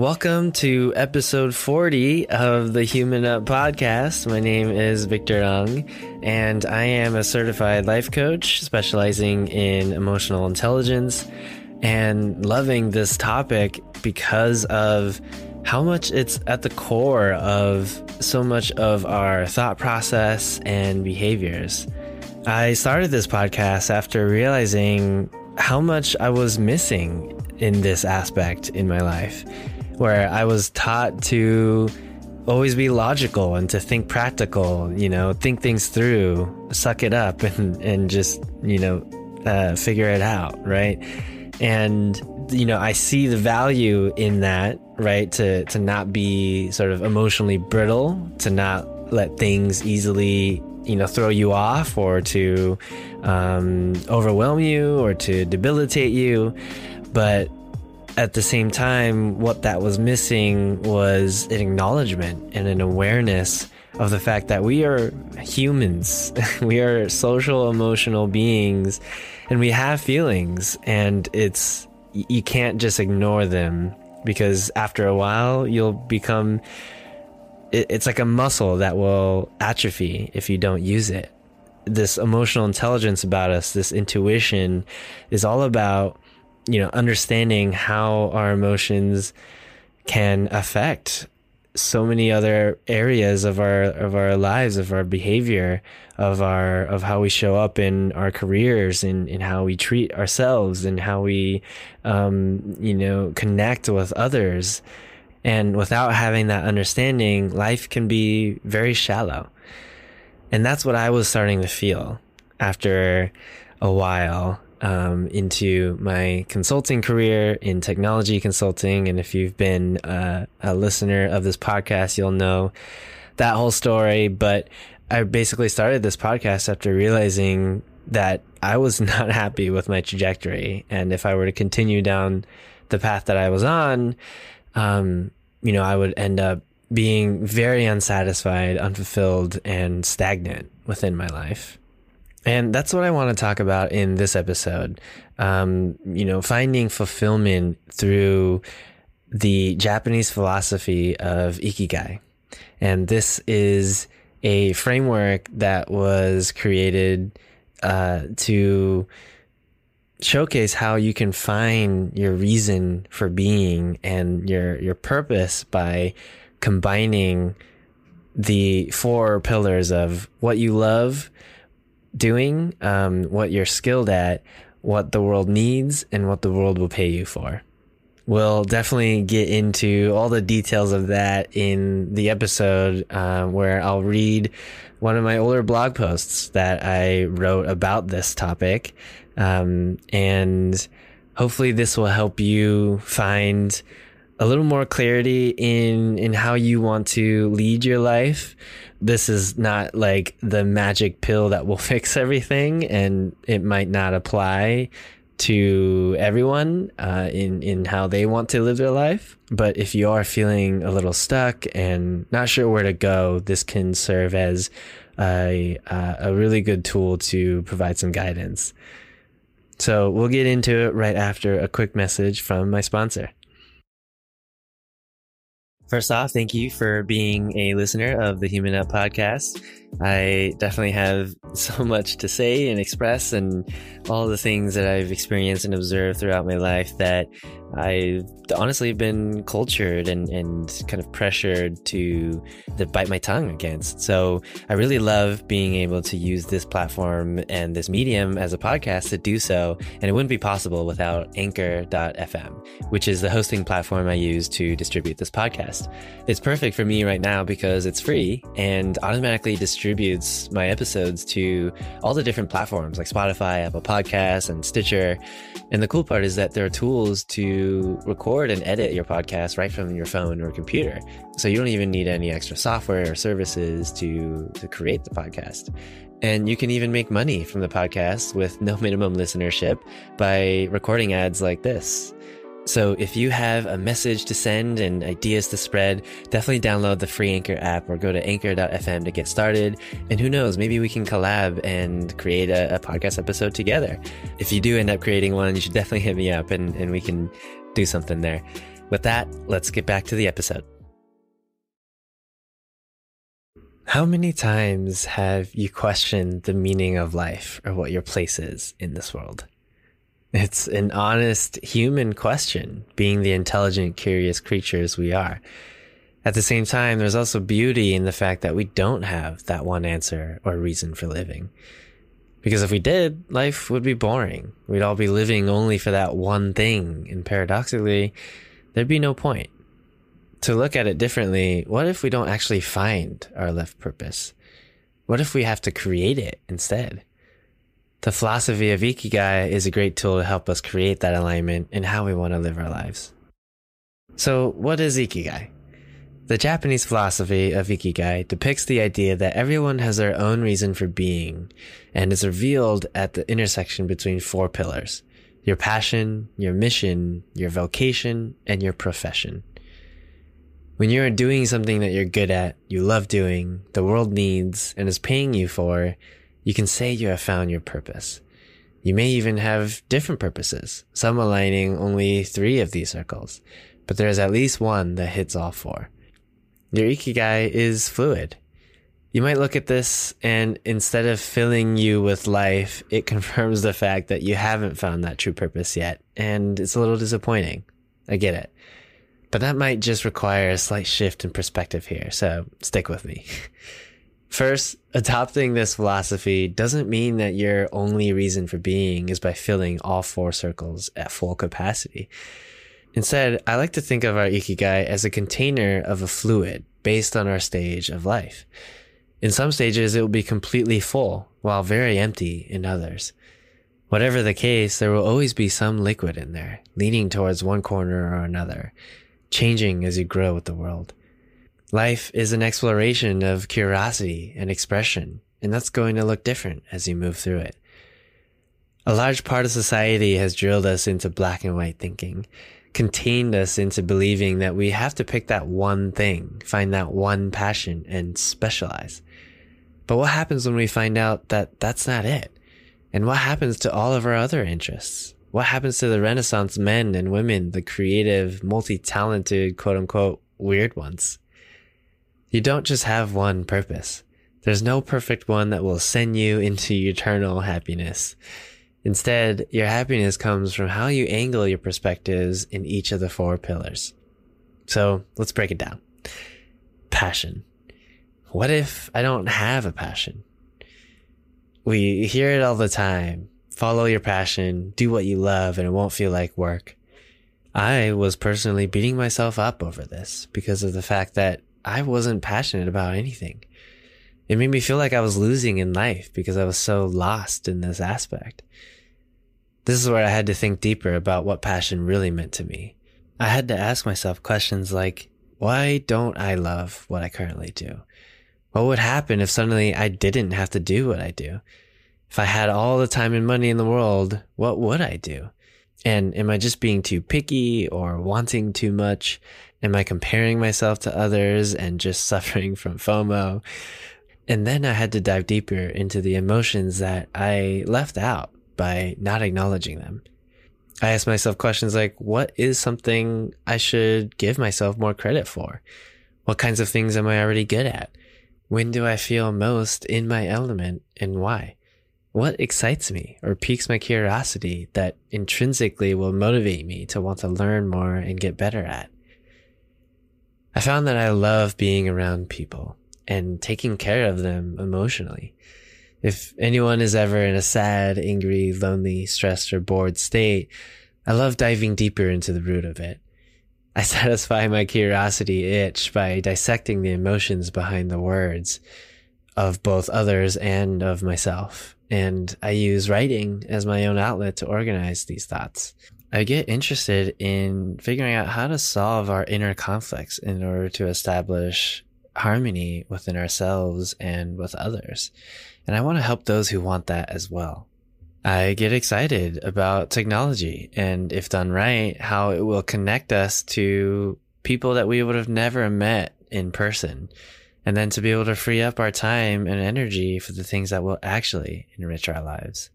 Welcome to episode 40 of the Human Up podcast. My name is Victor Ung, and I am a certified life coach specializing in emotional intelligence and loving this topic because of how much it's at the core of so much of our thought process and behaviors. I started this podcast after realizing how much I was missing in this aspect in my life where I was taught to always be logical and to think practical, you know, think things through, suck it up and, and just, you know, uh, figure it out, right? And, you know, I see the value in that, right? To, to not be sort of emotionally brittle, to not let things easily, you know, throw you off or to um, overwhelm you or to debilitate you. But at the same time, what that was missing was an acknowledgement and an awareness of the fact that we are humans. we are social, emotional beings, and we have feelings, and it's you can't just ignore them because after a while you'll become it's like a muscle that will atrophy if you don't use it. This emotional intelligence about us, this intuition is all about you know, understanding how our emotions can affect so many other areas of our of our lives, of our behavior, of our of how we show up in our careers, and in, in how we treat ourselves, and how we, um, you know, connect with others. And without having that understanding, life can be very shallow. And that's what I was starting to feel after a while um, into my consulting career in technology consulting. And if you've been uh, a listener of this podcast, you'll know that whole story. But I basically started this podcast after realizing that I was not happy with my trajectory. And if I were to continue down the path that I was on, um, you know, I would end up being very unsatisfied, unfulfilled, and stagnant within my life. And that's what I want to talk about in this episode. Um, you know, finding fulfillment through the Japanese philosophy of ikigai. And this is a framework that was created uh, to showcase how you can find your reason for being and your your purpose by combining the four pillars of what you love, doing, um, what you're skilled at, what the world needs, and what the world will pay you for. We'll definitely get into all the details of that in the episode uh, where I'll read one of my older blog posts that I wrote about this topic. Um, and hopefully, this will help you find a little more clarity in in how you want to lead your life this is not like the magic pill that will fix everything and it might not apply to everyone uh, in in how they want to live their life. But if you are feeling a little stuck and not sure where to go, this can serve as a a really good tool to provide some guidance. So we'll get into it right after a quick message from my sponsor. First off, thank you for being a listener of the Human Up podcast. I definitely have so much to say and express, and all the things that I've experienced and observed throughout my life that I've honestly been cultured and, and kind of pressured to, to bite my tongue against. So I really love being able to use this platform and this medium as a podcast to do so. And it wouldn't be possible without anchor.fm, which is the hosting platform I use to distribute this podcast. It's perfect for me right now because it's free and automatically distributes my episodes to all the different platforms like Spotify, Apple Podcasts, and Stitcher. And the cool part is that there are tools to record and edit your podcast right from your phone or computer. So you don't even need any extra software or services to, to create the podcast. And you can even make money from the podcast with no minimum listenership by recording ads like this. So if you have a message to send and ideas to spread, definitely download the free Anchor app or go to anchor.fm to get started. And who knows, maybe we can collab and create a, a podcast episode together. If you do end up creating one, you should definitely hit me up and, and we can do something there. With that, let's get back to the episode. How many times have you questioned the meaning of life or what your place is in this world? It's an honest human question, being the intelligent, curious creatures we are. At the same time, there's also beauty in the fact that we don't have that one answer or reason for living. Because if we did, life would be boring. We'd all be living only for that one thing. And paradoxically, there'd be no point. To look at it differently, what if we don't actually find our life purpose? What if we have to create it instead? The philosophy of Ikigai is a great tool to help us create that alignment in how we want to live our lives. So, what is Ikigai? The Japanese philosophy of Ikigai depicts the idea that everyone has their own reason for being and is revealed at the intersection between four pillars your passion, your mission, your vocation, and your profession. When you're doing something that you're good at, you love doing, the world needs, and is paying you for, you can say you have found your purpose. You may even have different purposes, some aligning only three of these circles, but there is at least one that hits all four. Your ikigai is fluid. You might look at this and instead of filling you with life, it confirms the fact that you haven't found that true purpose yet. And it's a little disappointing. I get it. But that might just require a slight shift in perspective here. So stick with me. First, adopting this philosophy doesn't mean that your only reason for being is by filling all four circles at full capacity. Instead, I like to think of our ikigai as a container of a fluid based on our stage of life. In some stages, it will be completely full, while very empty in others. Whatever the case, there will always be some liquid in there, leaning towards one corner or another, changing as you grow with the world. Life is an exploration of curiosity and expression, and that's going to look different as you move through it. A large part of society has drilled us into black and white thinking, contained us into believing that we have to pick that one thing, find that one passion, and specialize. But what happens when we find out that that's not it? And what happens to all of our other interests? What happens to the Renaissance men and women, the creative, multi talented, quote unquote, weird ones? You don't just have one purpose. There's no perfect one that will send you into eternal happiness. Instead, your happiness comes from how you angle your perspectives in each of the four pillars. So let's break it down. Passion. What if I don't have a passion? We hear it all the time. Follow your passion, do what you love, and it won't feel like work. I was personally beating myself up over this because of the fact that I wasn't passionate about anything. It made me feel like I was losing in life because I was so lost in this aspect. This is where I had to think deeper about what passion really meant to me. I had to ask myself questions like, why don't I love what I currently do? What would happen if suddenly I didn't have to do what I do? If I had all the time and money in the world, what would I do? And am I just being too picky or wanting too much? Am I comparing myself to others and just suffering from FOMO? And then I had to dive deeper into the emotions that I left out by not acknowledging them. I asked myself questions like, what is something I should give myself more credit for? What kinds of things am I already good at? When do I feel most in my element and why? What excites me or piques my curiosity that intrinsically will motivate me to want to learn more and get better at? I found that I love being around people and taking care of them emotionally. If anyone is ever in a sad, angry, lonely, stressed, or bored state, I love diving deeper into the root of it. I satisfy my curiosity itch by dissecting the emotions behind the words of both others and of myself. And I use writing as my own outlet to organize these thoughts. I get interested in figuring out how to solve our inner conflicts in order to establish harmony within ourselves and with others. And I want to help those who want that as well. I get excited about technology and if done right, how it will connect us to people that we would have never met in person. And then to be able to free up our time and energy for the things that will actually enrich our lives.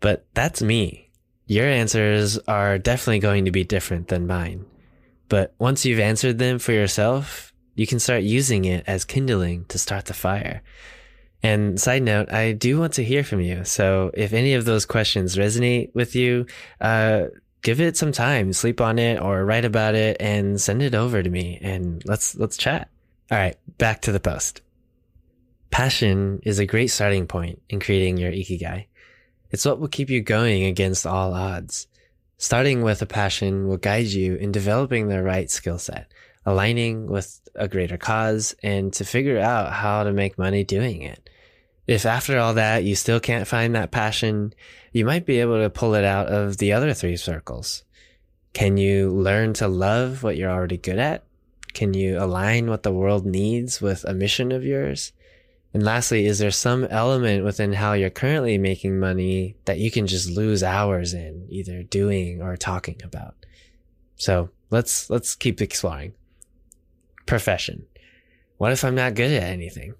But that's me. Your answers are definitely going to be different than mine. But once you've answered them for yourself, you can start using it as kindling to start the fire. And side note, I do want to hear from you. So if any of those questions resonate with you, uh, give it some time, sleep on it or write about it and send it over to me and let's, let's chat. All right. Back to the post. Passion is a great starting point in creating your ikigai. It's what will keep you going against all odds. Starting with a passion will guide you in developing the right skill set, aligning with a greater cause, and to figure out how to make money doing it. If after all that you still can't find that passion, you might be able to pull it out of the other three circles. Can you learn to love what you're already good at? Can you align what the world needs with a mission of yours? And lastly, is there some element within how you're currently making money that you can just lose hours in either doing or talking about? So let's, let's keep exploring. Profession. What if I'm not good at anything?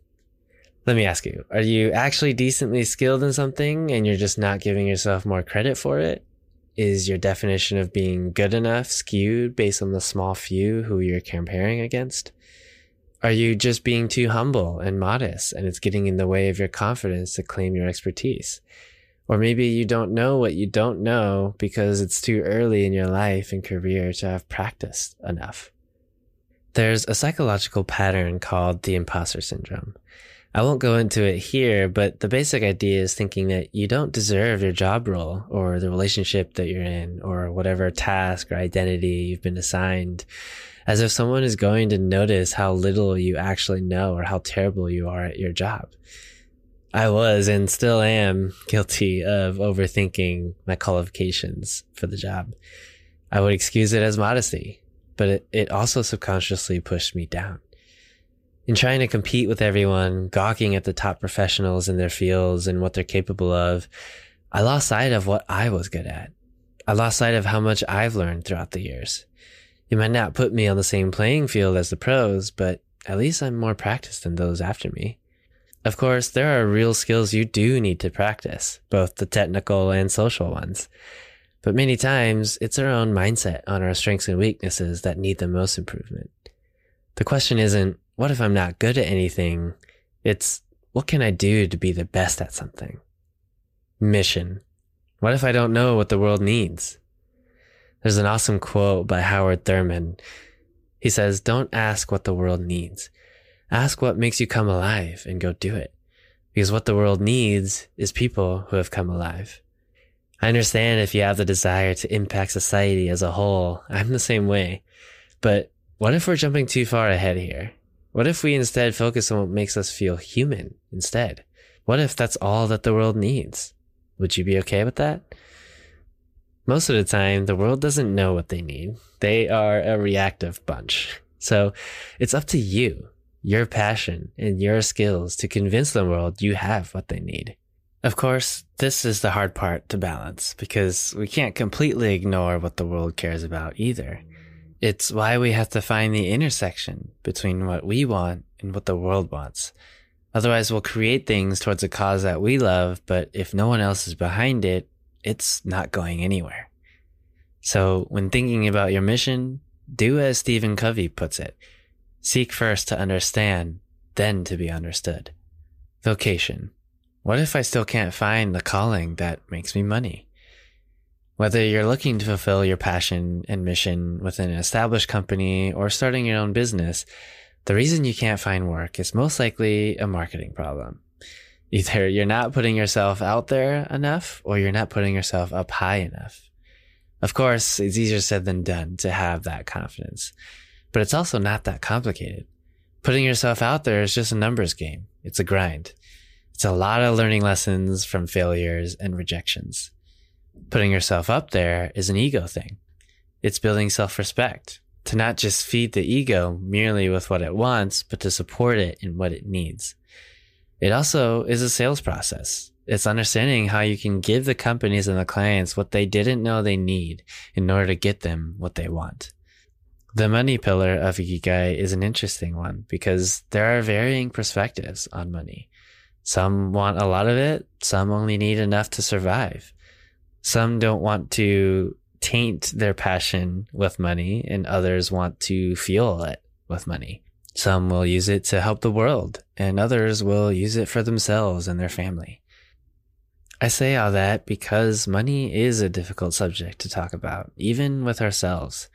Let me ask you, are you actually decently skilled in something and you're just not giving yourself more credit for it? Is your definition of being good enough skewed based on the small few who you're comparing against? Are you just being too humble and modest and it's getting in the way of your confidence to claim your expertise? Or maybe you don't know what you don't know because it's too early in your life and career to have practiced enough. There's a psychological pattern called the imposter syndrome. I won't go into it here, but the basic idea is thinking that you don't deserve your job role or the relationship that you're in or whatever task or identity you've been assigned as if someone is going to notice how little you actually know or how terrible you are at your job. I was and still am guilty of overthinking my qualifications for the job. I would excuse it as modesty, but it, it also subconsciously pushed me down in trying to compete with everyone, gawking at the top professionals in their fields and what they're capable of, I lost sight of what I was good at. I lost sight of how much I've learned throughout the years. It might not put me on the same playing field as the pros, but at least I'm more practiced than those after me. Of course, there are real skills you do need to practice, both the technical and social ones. But many times, it's our own mindset on our strengths and weaknesses that need the most improvement. The question isn't, what if I'm not good at anything? It's what can I do to be the best at something? Mission. What if I don't know what the world needs? There's an awesome quote by Howard Thurman. He says, Don't ask what the world needs. Ask what makes you come alive and go do it. Because what the world needs is people who have come alive. I understand if you have the desire to impact society as a whole. I'm the same way. But what if we're jumping too far ahead here? What if we instead focus on what makes us feel human instead? What if that's all that the world needs? Would you be okay with that? Most of the time, the world doesn't know what they need. They are a reactive bunch. So it's up to you, your passion, and your skills to convince the world you have what they need. Of course, this is the hard part to balance because we can't completely ignore what the world cares about either. It's why we have to find the intersection between what we want and what the world wants. Otherwise, we'll create things towards a cause that we love, but if no one else is behind it, it's not going anywhere. So when thinking about your mission, do as Stephen Covey puts it. Seek first to understand, then to be understood. Vocation. What if I still can't find the calling that makes me money? Whether you're looking to fulfill your passion and mission within an established company or starting your own business, the reason you can't find work is most likely a marketing problem. Either you're not putting yourself out there enough or you're not putting yourself up high enough. Of course, it's easier said than done to have that confidence, but it's also not that complicated. Putting yourself out there is just a numbers game. It's a grind. It's a lot of learning lessons from failures and rejections putting yourself up there is an ego thing. It's building self respect to not just feed the ego merely with what it wants, but to support it in what it needs. It also is a sales process. It's understanding how you can give the companies and the clients what they didn't know they need in order to get them what they want. The money pillar of Ikigai is an interesting one because there are varying perspectives on money. Some want a lot of it. Some only need enough to survive. Some don't want to taint their passion with money, and others want to fuel it with money. Some will use it to help the world, and others will use it for themselves and their family. I say all that because money is a difficult subject to talk about, even with ourselves.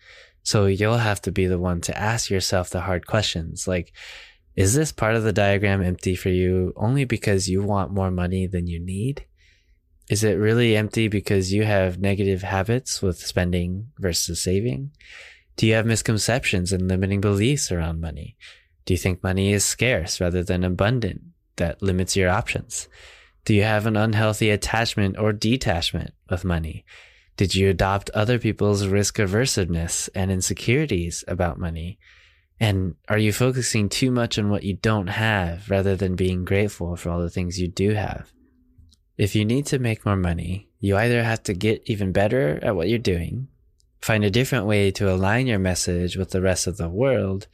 So you'll have to be the one to ask yourself the hard questions like, is this part of the diagram empty for you only because you want more money than you need? Is it really empty because you have negative habits with spending versus saving? Do you have misconceptions and limiting beliefs around money? Do you think money is scarce rather than abundant that limits your options? Do you have an unhealthy attachment or detachment with money? Did you adopt other people's risk aversiveness and insecurities about money? And are you focusing too much on what you don't have rather than being grateful for all the things you do have? If you need to make more money, you either have to get even better at what you're doing, find a different way to align your message with the rest of the world,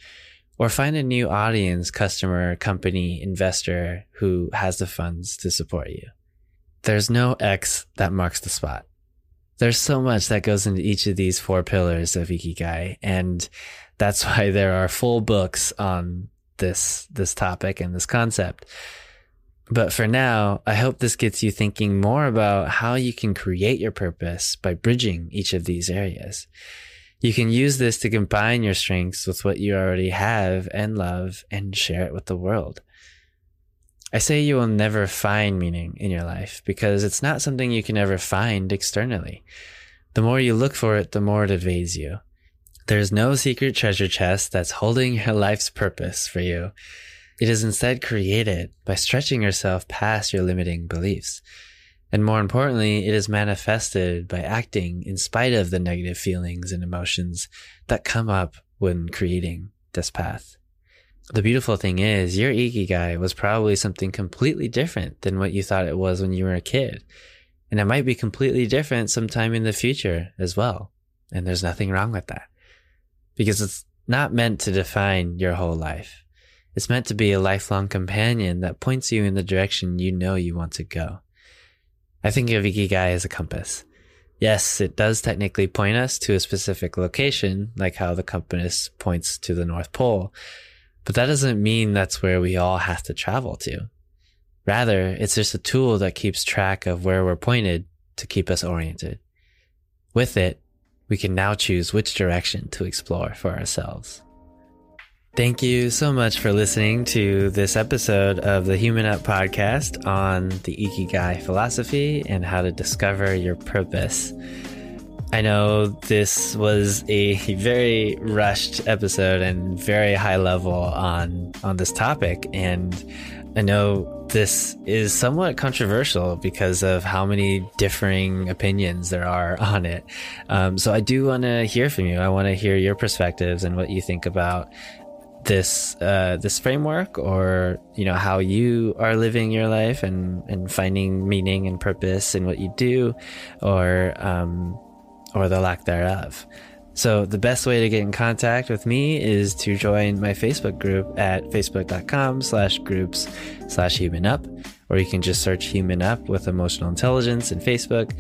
or find a new audience, customer, company, investor who has the funds to support you. There's no X that marks the spot. There's so much that goes into each of these four pillars of Ikigai. And that's why there are full books on this this topic and this concept. But for now, I hope this gets you thinking more about how you can create your purpose by bridging each of these areas. You can use this to combine your strengths with what you already have and love and share it with the world. I say you will never find meaning in your life because it's not something you can ever find externally. The more you look for it, the more it evades you. There's no secret treasure chest that's holding your life's purpose for you. It is instead created by stretching yourself past your limiting beliefs. And more importantly, it is manifested by acting in spite of the negative feelings and emotions that come up when creating this path. The beautiful thing is, your Ikigai was probably something completely different than what you thought it was when you were a kid. And it might be completely different sometime in the future as well. And there's nothing wrong with that because it's not meant to define your whole life. It's meant to be a lifelong companion that points you in the direction you know you want to go. I think of Ikigai as a compass. Yes, it does technically point us to a specific location, like how the compass points to the North Pole, but that doesn't mean that's where we all have to travel to. Rather, it's just a tool that keeps track of where we're pointed to keep us oriented. With it, we can now choose which direction to explore for ourselves. Thank you so much for listening to this episode of the Human Up podcast on the Ikigai philosophy and how to discover your purpose. I know this was a very rushed episode and very high level on on this topic and I know this is somewhat controversial because of how many differing opinions there are on it. Um, so I do want to hear from you. I want to hear your perspectives and what you think about this uh, this framework, or you know how you are living your life and and finding meaning and purpose in what you do, or um, or the lack thereof. So the best way to get in contact with me is to join my Facebook group at facebook.com slash groups slash human up, or you can just search human up with emotional intelligence in Facebook.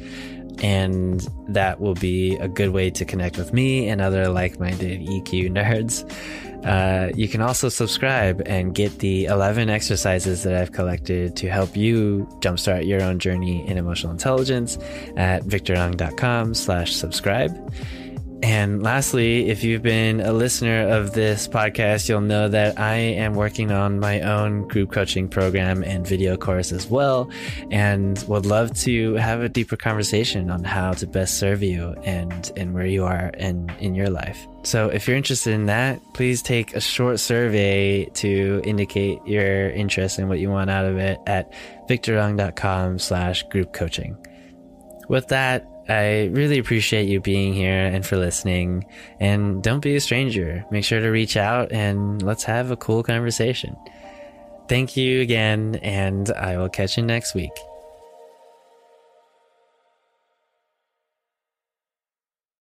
And that will be a good way to connect with me and other like-minded EQ nerds. Uh, you can also subscribe and get the 11 exercises that I've collected to help you jumpstart your own journey in emotional intelligence at victorung.com slash subscribe. And lastly, if you've been a listener of this podcast, you'll know that I am working on my own group coaching program and video course as well, and would love to have a deeper conversation on how to best serve you and, and where you are in, in your life. So if you're interested in that, please take a short survey to indicate your interest and what you want out of it at victorung.com slash group coaching. With that, I really appreciate you being here and for listening. And don't be a stranger. Make sure to reach out and let's have a cool conversation. Thank you again, and I will catch you next week.